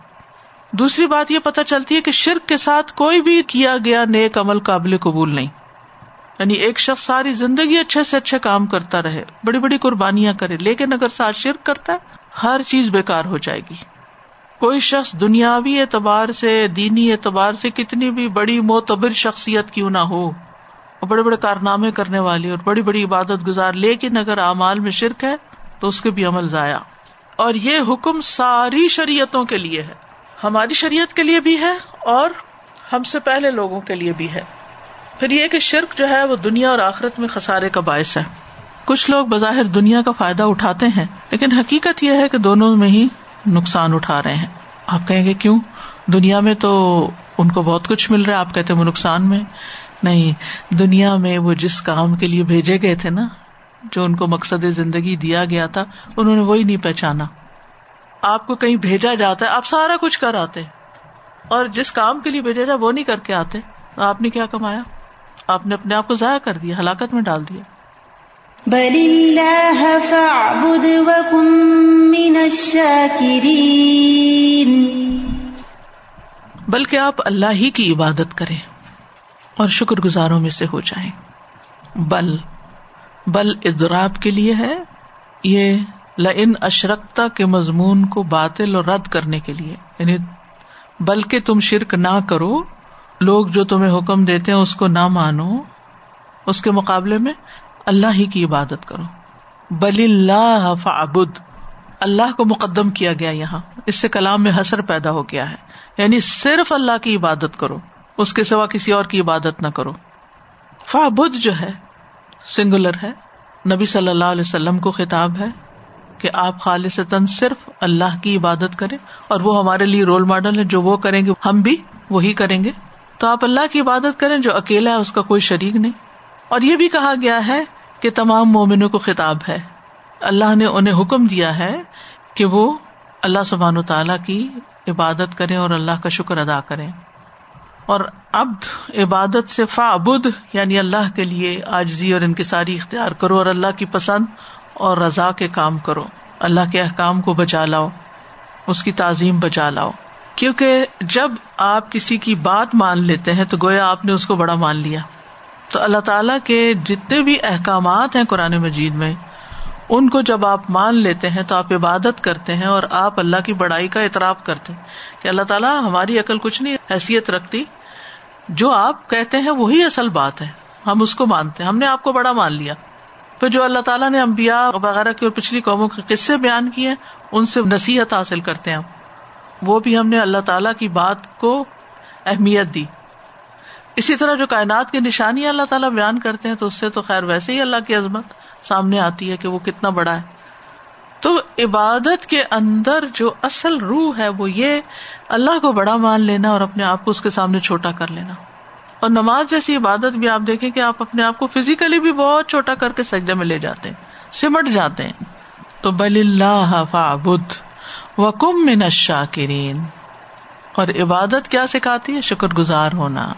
دوسری بات یہ پتہ چلتی ہے کہ شرک کے ساتھ کوئی بھی کیا گیا نیک عمل قابل قبول نہیں۔ یعنی ایک شخص ساری زندگی اچھے سے اچھے کام کرتا رہے، بڑی بڑی قربانیاں کرے، لیکن اگر ساتھ شرک کرتا ہے، ہر چیز بےکار ہو جائے گی۔ کوئی شخص دنیاوی اعتبار سے، دینی اعتبار سے کتنی بھی بڑی معتبر شخصیت کیوں نہ ہو، اور بڑے بڑے کارنامے کرنے والی اور بڑی بڑی عبادت گزار، لیکن اگر اعمال میں شرک ہے، تو اس کے بھی عمل ضائع۔ اور یہ حکم ساری شریعتوں کے لیے ہے۔ ہماری شریعت کے لیے بھی ہے اور ہم سے پہلے لوگوں کے لیے بھی ہے۔ پھر یہ کہ شرک جو ہے وہ دنیا اور آخرت میں خسارے کا باعث ہے۔ کچھ لوگ بظاہر دنیا کا فائدہ اٹھاتے ہیں، لیکن حقیقت یہ ہے کہ دونوں میں ہی نقصان اٹھا رہے ہیں۔ آپ کہیں گے کیوں؟ دنیا میں تو ان کو بہت کچھ مل رہا ہے، آپ کہتے ہیں وہ نقصان میں۔ نہیں، دنیا میں وہ جس کام کے لیے بھیجے گئے تھے نا، جو ان کو مقصد زندگی دیا گیا تھا، انہوں نے وہی نہیں پہچانا۔ آپ کو کہیں بھیجا جاتا ہے، آپ سارا کچھ کر آتے اور جس کام کے لیے بھیجا جائے وہ نہیں کر کے آتے۔ آپ نے کیا کمایا؟ آپ نے اپنے آپ کو ضائع کر دیا ہلاکت میں ڈال دیا۔ بل اللہ فاعبد وکم من الشاکرین۔ بلکہ آپ اللہ ہی کی عبادت کریں اور شکر گزاروں میں سے ہو جائیں۔ بل بل ادراب کے لیے ہے یہ لن اشرکتا کے مضمون کو باطل اور رد کرنے کے لیے۔ یعنی بلکہ تم شرک نہ کرو لوگ جو تمہیں حکم دیتے ہیں اس کو نہ مانو، اس کے مقابلے میں اللہ ہی کی عبادت کرو۔ بل اللہ فعبد اللہ کو مقدم کیا گیا یہاں۔ اس سے کلام میں حسر پیدا ہو گیا ہے۔ یعنی صرف اللہ کی عبادت کرو، اس کے سوا کسی اور کی عبادت نہ کرو۔ فعبد جو ہے سنگولر ہے۔ نبی صلی اللہ علیہ وسلم کو خطاب ہے کہ آپ خالص صرف اللہ کی عبادت کریں اور وہ ہمارے لیے رول ماڈل ہے جو وہ کریں گے، ہم بھی وہی کریں گے۔ تو آپ اللہ کی عبادت کریں جو اکیلا ہے، اس کا کوئی شریک نہیں۔ اور یہ بھی کہا گیا ہے کہ تمام مومنوں کو خطاب ہے۔ اللہ نے انہیں حکم دیا ہے کہ وہ اللہ سبحان و تعالی کی عبادت کریں اور اللہ کا شکر ادا کریں۔ اور ابد عبادت سے فا یعنی اللہ کے لیے آجزی اور انکساری اختیار کرو اور اللہ کی پسند اور رضا کے کام کرو۔ اللہ کے احکام کو بچا لاؤ، اس کی تعظیم بچا لاؤ۔ کیونکہ جب آپ کسی کی بات مان لیتے ہیں تو گویا آپ نے اس کو بڑا مان لیا۔ تو اللہ تعالیٰ کے جتنے بھی احکامات ہیں قرآن مجید میں، ان کو جب آپ مان لیتے ہیں تو آپ عبادت کرتے ہیں اور آپ اللہ کی بڑائی کا اعتراف کرتے ہیں کہ اللہ تعالیٰ ہماری عقل کچھ نہیں، حیثیت رکھتی۔ جو آپ کہتے ہیں وہی اصل بات ہے، ہم اس کو مانتے ہیں، ہم نے آپ کو بڑا مان لیا۔ پھر جو اللہ تعالیٰ نے امبیا وغیرہ کی اور پچھلی قوموں کے قصے بیان کیے، ان سے نصیحت حاصل کرتے ہیں وہ بھی ہم نے اللہ تعالیٰ کی بات کو اہمیت دی۔ اسی طرح جو کائنات کی نشانی اللہ تعالیٰ بیان کرتے ہیں تو اس سے تو خیر ویسے ہی اللہ کی عظمت سامنے آتی ہے کہ وہ کتنا بڑا ہے۔ تو عبادت کے اندر جو اصل روح ہے وہ یہ اللہ کو بڑا مان لینا اور اپنے آپ کو اس کے سامنے چھوٹا کر لینا۔ اور نماز جیسی عبادت بھی آپ دیکھیں کہ آپ اپنے آپ کو فزیکلی بھی بہت چھوٹا کر کے سجدے میں لے جاتے ہیں، سمٹ جاتے ہیں۔ تو بل اللہ فعبد وکم من الشاکرین اور عبادت کیا سکھاتی ہے؟ شکر گزار ہونا۔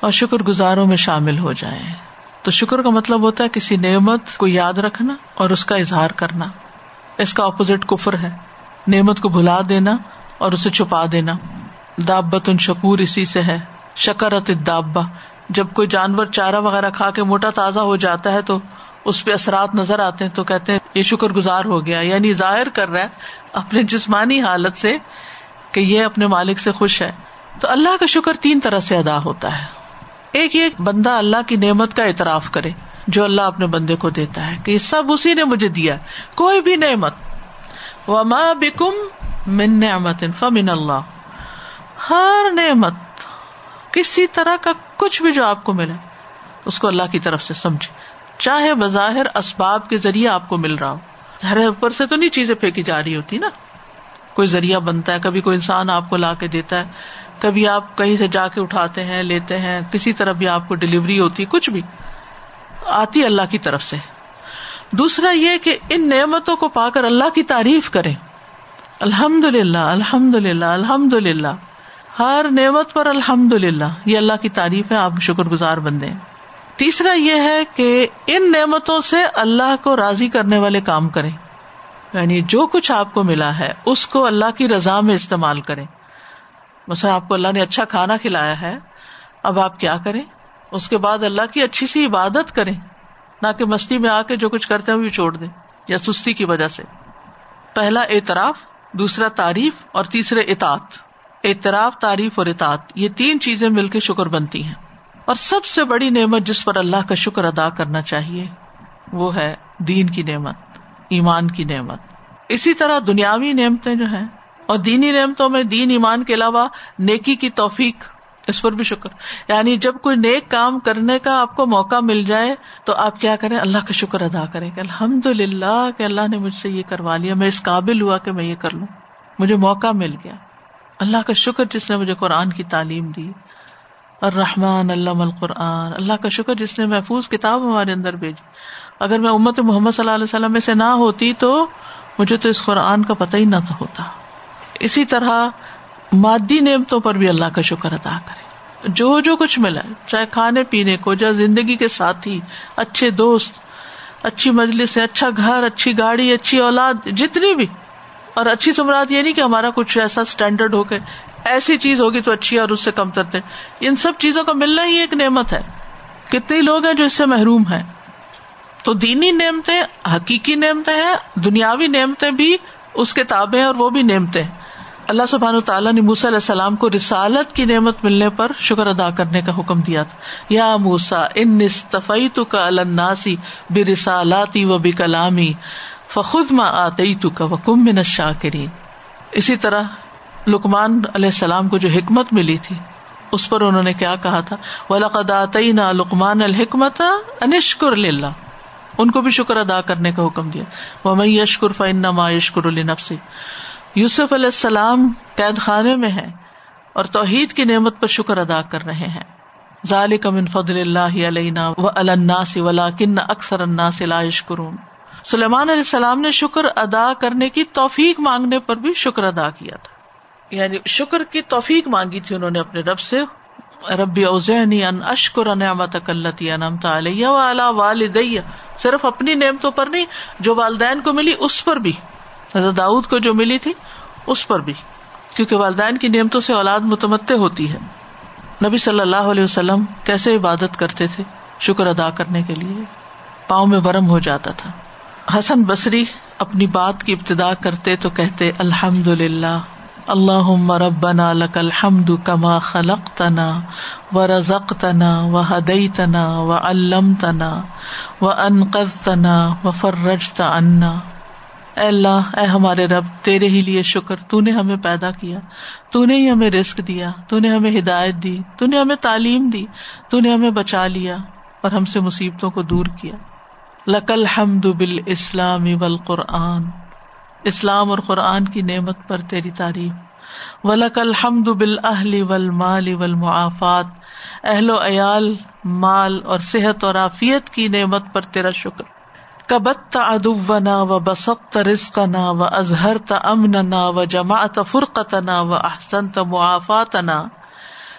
اور شکر گزاروں میں شامل ہو جائے تو شکر کا مطلب ہوتا ہے کسی نعمت کو یاد رکھنا اور اس کا اظہار کرنا۔ اس کا اپوزٹ کفر ہے۔ نعمت کو بھلا دینا اور اسے چھپا دینا۔ دابت ان شکور اسی سے ہے۔ شکرت دابا جب کوئی جانور چارہ وغیرہ کھا کے موٹا تازہ ہو جاتا ہے تو اس پہ اثرات نظر آتے ہیں تو کہتے ہیں یہ شکر گزار ہو گیا یعنی ظاہر کر رہا ہے اپنے جسمانی حالت سے کہ یہ اپنے مالک سے خوش ہے۔ تو اللہ کا شکر تین طرح سے ادا ہوتا ہے۔ ایک ایک بندہ اللہ کی نعمت کا اعتراف کرے، جو اللہ اپنے بندے کو دیتا ہے کہ یہ سب اسی نے مجھے دیا، کوئی بھی نعمت۔ و ماں بکم من نعمت فمن اللہ ہر نعمت کسی طرح کا کچھ بھی جو آپ کو ملے، اس کو اللہ کی طرف سے سمجھے۔ چاہے بظاہر اسباب کے ذریعے آپ کو مل رہا ہو۔ ہر اوپر سے تو نہیں چیزیں پھینکی جا رہی ہوتی نا۔ کوئی ذریعہ بنتا ہے، کبھی کوئی انسان آپ کو لا کے دیتا ہے۔ کبھی آپ کہیں سے جا کے اٹھاتے ہیں، لیتے ہیں، کسی طرح بھی آپ کو ڈلیوری ہوتی ہے کچھ بھی۔ آتی اللہ کی طرف سے۔ دوسرا یہ کہ ان نعمتوں کو پا کر اللہ کی تعریف کریں۔ الحمد للہ الحمد للہ الحمد للہ ہر نعمت پر الحمد للہ یہ اللہ کی تعریف ہے۔ آپ شکر گزار بندے تیسرا یہ ہے کہ ان نعمتوں سے اللہ کو راضی کرنے والے کام کریں۔ یعنی جو کچھ آپ کو ملا ہے، اس کو اللہ کی رضا میں استعمال کریں۔ مثلا آپ کو اللہ نے اچھا کھانا کھلایا ہے، اب آپ کیا کریں؟ اس کے بعد اللہ کی اچھی سی عبادت کریں۔ نہ کہ مستی میں آ کے جو کچھ کرتے ہیں وہ چھوڑ دیں، یا سستی کی وجہ سے۔ پہلا اعتراف، دوسرا تعریف اور تیسرے اطاط اعتراف، تعریف اور اطاط یہ تین چیزیں مل کے شکر بنتی ہیں۔ اور سب سے بڑی نعمت جس پر اللہ کا شکر ادا کرنا چاہیے، وہ ہے دین کی نعمت، ایمان کی نعمت۔ اسی طرح دنیاوی نعمتیں جو ہیں، اور دینی نعمتوں میں دین ایمان کے علاوہ نیکی کی توفیق، اس پر بھی شکر۔ یعنی جب کوئی نیک کام کرنے کا آپ کو موقع مل جائے، تو آپ کیا کریں؟ اللہ کا شکر ادا کریں کہ الحمد للہ کہ اللہ نے مجھ سے یہ کروا لیا، میں اس قابل ہوا کہ میں یہ کر لوں۔ مجھے موقع مل گیا۔ اللہ کا شکر جس نے مجھے قرآن کی تعلیم دی اور رحمان اللہ القرآن۔ اللہ کا شکر جس نے محفوظ کتاب ہمارے اندر بھیجی۔ اگر میں امت محمد صلی اللہ علیہ وسلم میں سے نہ ہوتی تو مجھے تو اس قرآن کا پتہ ہی نہ ہوتا۔ اسی طرح مادی نعمتوں پر بھی اللہ کا شکر ادا کرے جو جو کچھ ملا، چاہے کھانے پینے کو یا زندگی کے ساتھی، اچھے دوست، اچھی مجلس اچھا گھر، اچھی گاڑی، اچھی اولاد، جتنی بھی۔ اور اچھی سمراٹ یہ نہیں کہ ہمارا کچھ ایسا اسٹینڈرڈ ہو کے ایسی چیز ہوگی تو اچھی اور اس سے کم ترتے ان سب چیزوں کا ملنا ہی ایک نعمت ہے۔ کتنے لوگ ہیں جو اس سے محروم ہیں؟ تو دینی نعمتیں، حقیقی نعمتیں ہیں، دنیاوی نعمتیں بھی، اس کے ہیں اور وہ بھی نعمتیں۔ اللہ سبحان تعالیٰ نے موسا علیہ السلام کو رسالت کی نعمت ملنے پر شکر ادا کرنے کا حکم دیا تھا۔ یا موسا ان نصطفی تو کا الناسی بے رسالاتی و بے کلامی فخود آتی تو کا وکم من اسی طرح لکمان علیہ السلام کو جو حکمت ملی تھی، اس پر انہوں نے کیا کہا تھا؟ ولاقد آتینا لکمان الحکمت انشکر للہ ان کو بھی شکر ادا کرنے کا حکم دیا۔ وہ میں یشکر فن ما یشکر النفسی یوسف علیہ السلام قید خانے میں ہے اور توحید کی نعمت پر شکر ادا کر رہے ہیں۔ ذالک من فضل اللہ علینا و الناس ولکن اکثر الناس لا یشکرون سلیمان علیہ السلام نے شکر ادا کرنے کی توفیق مانگنے پر بھی شکر ادا کیا تھا۔ یعنی شکر کی توفیق مانگی تھی انہوں نے اپنے رب سے، ربی اوزینی ان اشکر نعمت کلتی انمت علیہ وعلا والدیہ صرف اپنی نعمتوں پر نہیں، جو والدین کو ملی اس پر بھی۔ حضرت داؤد کو جو ملی تھی، اس پر بھی۔ کیونکہ والدین کی نعمتوں سے اولاد متمد ہوتی ہے۔ نبی صلی اللہ علیہ وسلم کیسے عبادت کرتے تھے شکر ادا کرنے کے لیے؟ پاؤں میں ورم ہو جاتا تھا۔ حسن بصری اپنی بات کی ابتدا کرتے تو کہتے الحمد للہ اللہ ربنا لک الحمد کما خلق تنا و رزق تنا و ہدئی تنا و علم تنا و انقذ تنا و فرج انا اے اللہ، اے ہمارے رب، تیرے ہی لیے شکر۔ تو نے ہمیں پیدا کیا تو نے ہی ہمیں رسک دیا تو نے ہمیں ہدایت دی تو نے ہمیں تعلیم دی تو نے ہمیں بچا لیا اور ہم سے مصیبتوں کو دور کیا۔ لکل حمد بال اسلامی بال قرآن اسلام اور قرآن کی نعمت پر تیری تعریف۔ ولک الحمد بال اہلی ول مال ول معافات اہل و عیال، مال اور صحت اور عافیت کی نعمت پر تیرا شکر۔ کبت ادونا و بسط رزق نا و اظہر امن نا و جماعت فرقت نا و احسن معافات نا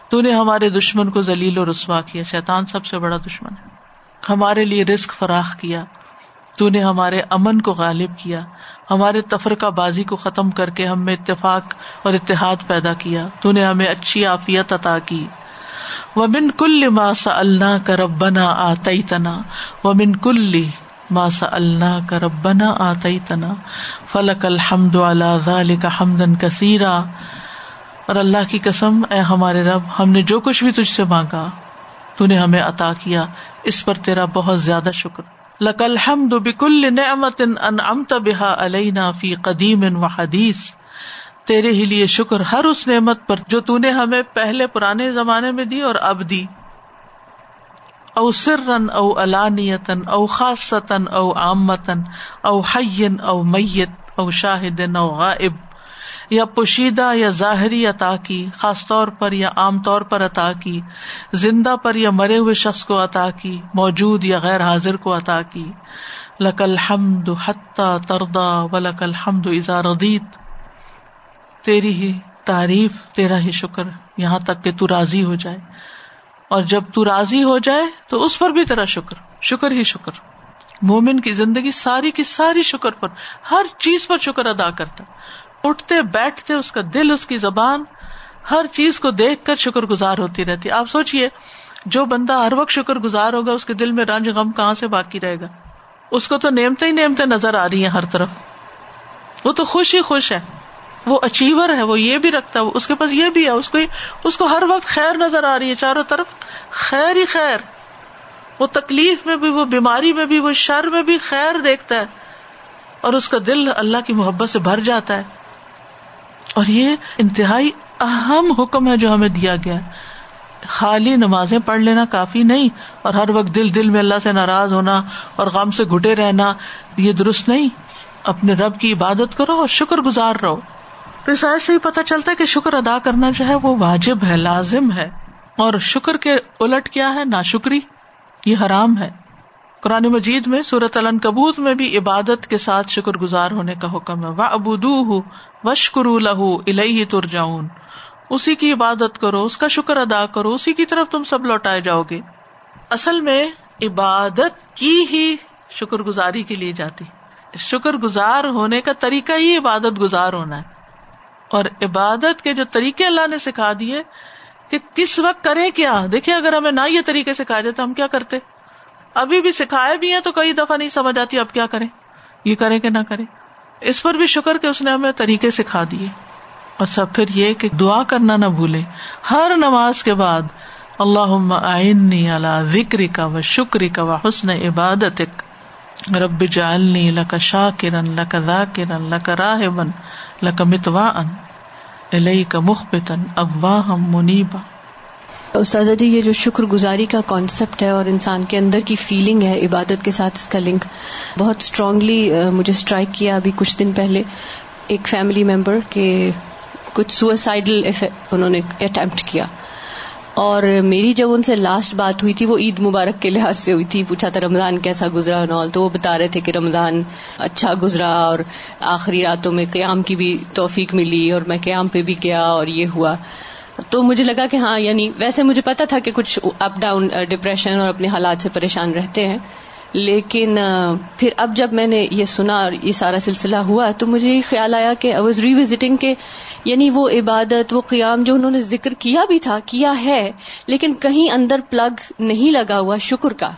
تو نے ہمارے دشمن کو ذلیل و رسوا کیا۔ شیطان سب سے بڑا دشمن ہے۔ ہمارے لیے رسک فراخ کیا۔ تو نے ہمارے امن کو غالب کیا۔ ہمارے تفرقہ بازی کو ختم کر کے ہم میں اتفاق اور اتحاد پیدا کیا۔ تو نے ہمیں اچھی عافیت عطا کی۔ وہ بن کل ماسا اللہ کا ربنا آتی تنا و بن کل ماسا اللہ کا ربنا آتی تنا فلک الحمد اللہ کا حمدن کثیرا۔ اور اللہ کی قسم، اے ہمارے رب، ہم نے جو کچھ بھی تجھ سے مانگا، تو نے ہمیں عطا کیا۔ اس پر تیرا بہت زیادہ شکر۔ لکل حمد بکل نعمت ان امت بحا علینا فی قدیم و حدیث۔ تیرے ہی لیے شکر، ہر اس نعمت پر جو تون ہمیں پہلے پرانے زمانے میں دی اور اب دی۔ او سرن او علانیتن او خاصتن او عامتن او حین او میت او شاہدن او غائب۔ یا پوشیدہ یا ظاہری عطا کی، خاص طور پر یا عام طور پر عطا کی، زندہ پر یا مرے ہوئے شخص کو عطا کی، موجود یا غیر حاضر کو عطا کی۔ لک الحمد حتہ تردا و لک الحمد ازا ردیت تیری ہی تعریف، تیرا ہی شکر، یہاں تک کہ تو راضی ہو جائے۔ اور جب تو راضی ہو جائے، تو اس پر بھی تیرا شکر شکر ہی شکر۔ مومن کی زندگی ساری کی ساری شکر پر، ہر چیز پر شکر ادا کرتا۔ اٹھتے بیٹھتے اس کا دل، اس کی زبان، ہر چیز کو دیکھ کر شکر گزار ہوتی رہتی۔ آپ سوچیے جو بندہ ہر وقت شکر گزار ہوگا، اس کے دل میں رنج غم کہاں سے باقی رہے گا؟ اس کو تو نیمتے ہی نیمتے نظر آ رہی ہیں ہر طرف۔ وہ تو خوش ہی خوش ہے۔ وہ اچیور ہے، وہ یہ بھی رکھتا ہے اس کے پاس یہ بھی ہے، اس کو اس کو ہر وقت خیر نظر آ رہی ہے چاروں طرف۔ خیر ہی خیر۔ وہ تکلیف میں بھی، وہ بیماری میں بھی، وہ شر میں بھی خیر دیکھتا ہے۔ اور اس کا دل اللہ کی محبت سے بھر جاتا ہے۔ اور یہ انتہائی اہم حکم ہے جو ہمیں دیا گیا خالی نمازیں پڑھ لینا کافی نہیں، اور ہر وقت دل دل میں اللہ سے ناراض ہونا اور غم سے گھٹے رہنا، یہ درست نہیں۔ اپنے رب کی عبادت کرو اور شکر گزار رہو۔ رسائش سے ہی پتہ چلتا ہے کہ شکر ادا کرنا جو ہے وہ واجب ہے، لازم ہے۔ اور شکر کے الٹ کیا ہے؟ نا شکری یہ حرام ہے۔ قرآن مجید میں سورت علن کبوت میں بھی عبادت کے ساتھ شکر گزار ہونے کا حکم ہے۔ وہ ابودو وشکر لہو الہی اسی کی عبادت کرو، اس کا شکر ادا کرو، اسی کی طرف تم سب لوٹائے جاؤ گے۔ اصل میں عبادت کی ہی شکر گزاری کے لیے جاتی۔ شکر گزار ہونے کا طریقہ ہی عبادت گزار ہونا ہے۔ اور عبادت کے جو طریقے اللہ نے سکھا دیے، کہ کس وقت کرے کیا؟ دیکھیں اگر ہمیں نہ یہ طریقے سکھائے دیتے، ہم کیا کرتے؟ ابھی بھی سکھائے بھی ہیں تو کئی دفعہ نہیں سمجھ آتی اب کیا کریں؟ یہ کرے کہ نہ کرے اس پر بھی شکر کہ اس نے ہمیں طریقے سکھا دیے۔ اور سب پھر یہ کہ دعا کرنا نہ بھولے۔ ہر نماز کے بعد اللہ آئنی اللہ وکری کا و شکری کا و حسن عبادت رب جالنی لک شاہ کرن لک ذا کرن لک راہ بن لک متوا ان علیہ کا مخبتن ابواہ منیبا۔ استاذہ جی یہ جو شکر گزاری کا کانسیپٹ ہے اور انسان کے اندر کی فیلنگ ہے، عبادت کے ساتھ اس کا لنک بہت اسٹرانگلی مجھے اسٹرائک کیا ابھی کچھ دن پہلے ایک فیملی ممبر کے کچھ سوئسائڈل انہوں نے اٹمپٹ کیا۔ اور میری جب ان سے لاسٹ بات ہوئی تھی، وہ عید مبارک کے لحاظ سے ہوئی تھی، پوچھا تھا رمضان کیسا گزرا نال تو وہ بتا رہے تھے کہ رمضان اچھا گزرا اور آخری راتوں میں قیام کی بھی توفیق ملی اور میں قیام پہ بھی گیا اور یہ ہوا۔ تو مجھے لگا کہ ہاں یعنی ویسے مجھے پتا تھا کہ کچھ اپ ڈاؤن ڈپریشن اور اپنے حالات سے پریشان رہتے ہیں، لیکن uh, پھر اب جب میں نے یہ سنا اور یہ سارا سلسلہ ہوا، تو مجھے یہ خیال آیا کہ آئی واز ری وزٹنگ کے یعنی وہ عبادت، وہ قیام جو انہوں نے ذکر کیا بھی تھا، کیا ہے، لیکن کہیں اندر پلگ نہیں لگا ہوا، شکر کا۔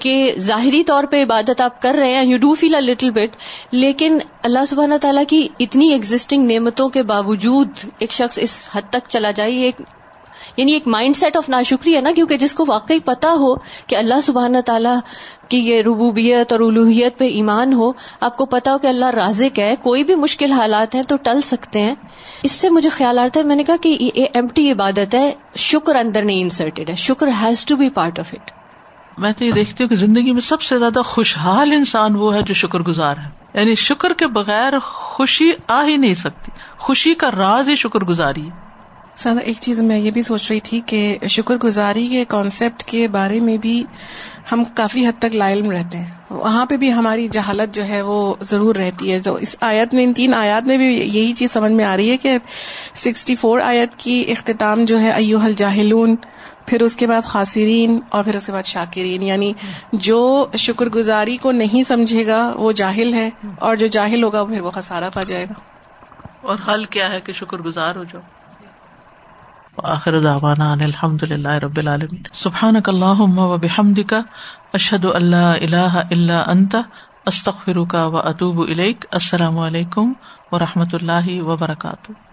کہ ظاہری طور پہ عبادت آپ کر رہے ہیں you do feel a little bit لیکن اللہ سبحانہ تعالیٰ کی اتنی ایگزٹنگ نعمتوں کے باوجود ایک شخص اس حد تک چلا جائے ایک یعنی ایک مائنڈ سیٹ آف ناشکری ہے نا، کیونکہ جس کو واقعی پتا ہو کہ اللہ سبحانہ تعالیٰ کی یہ ربوبیت اور الوحیت پہ ایمان ہو، آپ کو پتا ہو کہ اللہ رازق ہے، کوئی بھی مشکل حالات ہیں تو ٹل سکتے ہیں. اس سے مجھے خیال آتا ہے میں نے کہا کہ یہ ایمٹی عبادت ہے، شکر اندر نہیں انسرٹیڈ ہے، شکر has to be part of it میں تو یہ دیکھتی ہوں کہ زندگی میں سب سے زیادہ خوشحال انسان وہ ہے جو شکر گزار ہے۔ یعنی شکر کے بغیر خوشی آ ہی نہیں سکتی۔ خوشی کا راز ہی شکر گزاری ہے۔ سادہ ایک چیز میں یہ بھی سوچ رہی تھی کہ شکر گزاری کے کانسیپٹ کے بارے میں بھی ہم کافی حد تک لائل رہتے ہیں۔ وہاں پہ بھی ہماری جہالت جو ہے وہ ضرور رہتی ہے۔ تو اس آیت میں، ان تین آیات میں بھی یہی چیز سمجھ میں آ رہی ہے کہ سکسٹی فور آیت کی اختتام جو ہے ایو الجاہلون پھر اس کے بعد خاصرین اور پھر اس کے بعد شاکرین یعنی جو شکر گزاری کو نہیں سمجھے گا وہ جاہل ہے اور جو جاہل ہوگا پھر وہ خسارا پا جائے گا۔ اور حل کیا ہے کہ شکر گزار ہو جاؤ؟ آخر دعوانا ان الحمد للہ رب العالمین۔ سبحانک اللہم و بحمدک، اشہد اللہ الہ الا انت، استغفرک و اتوب الیک۔ السلام علیکم و رحمۃ اللہ وبرکاتہ۔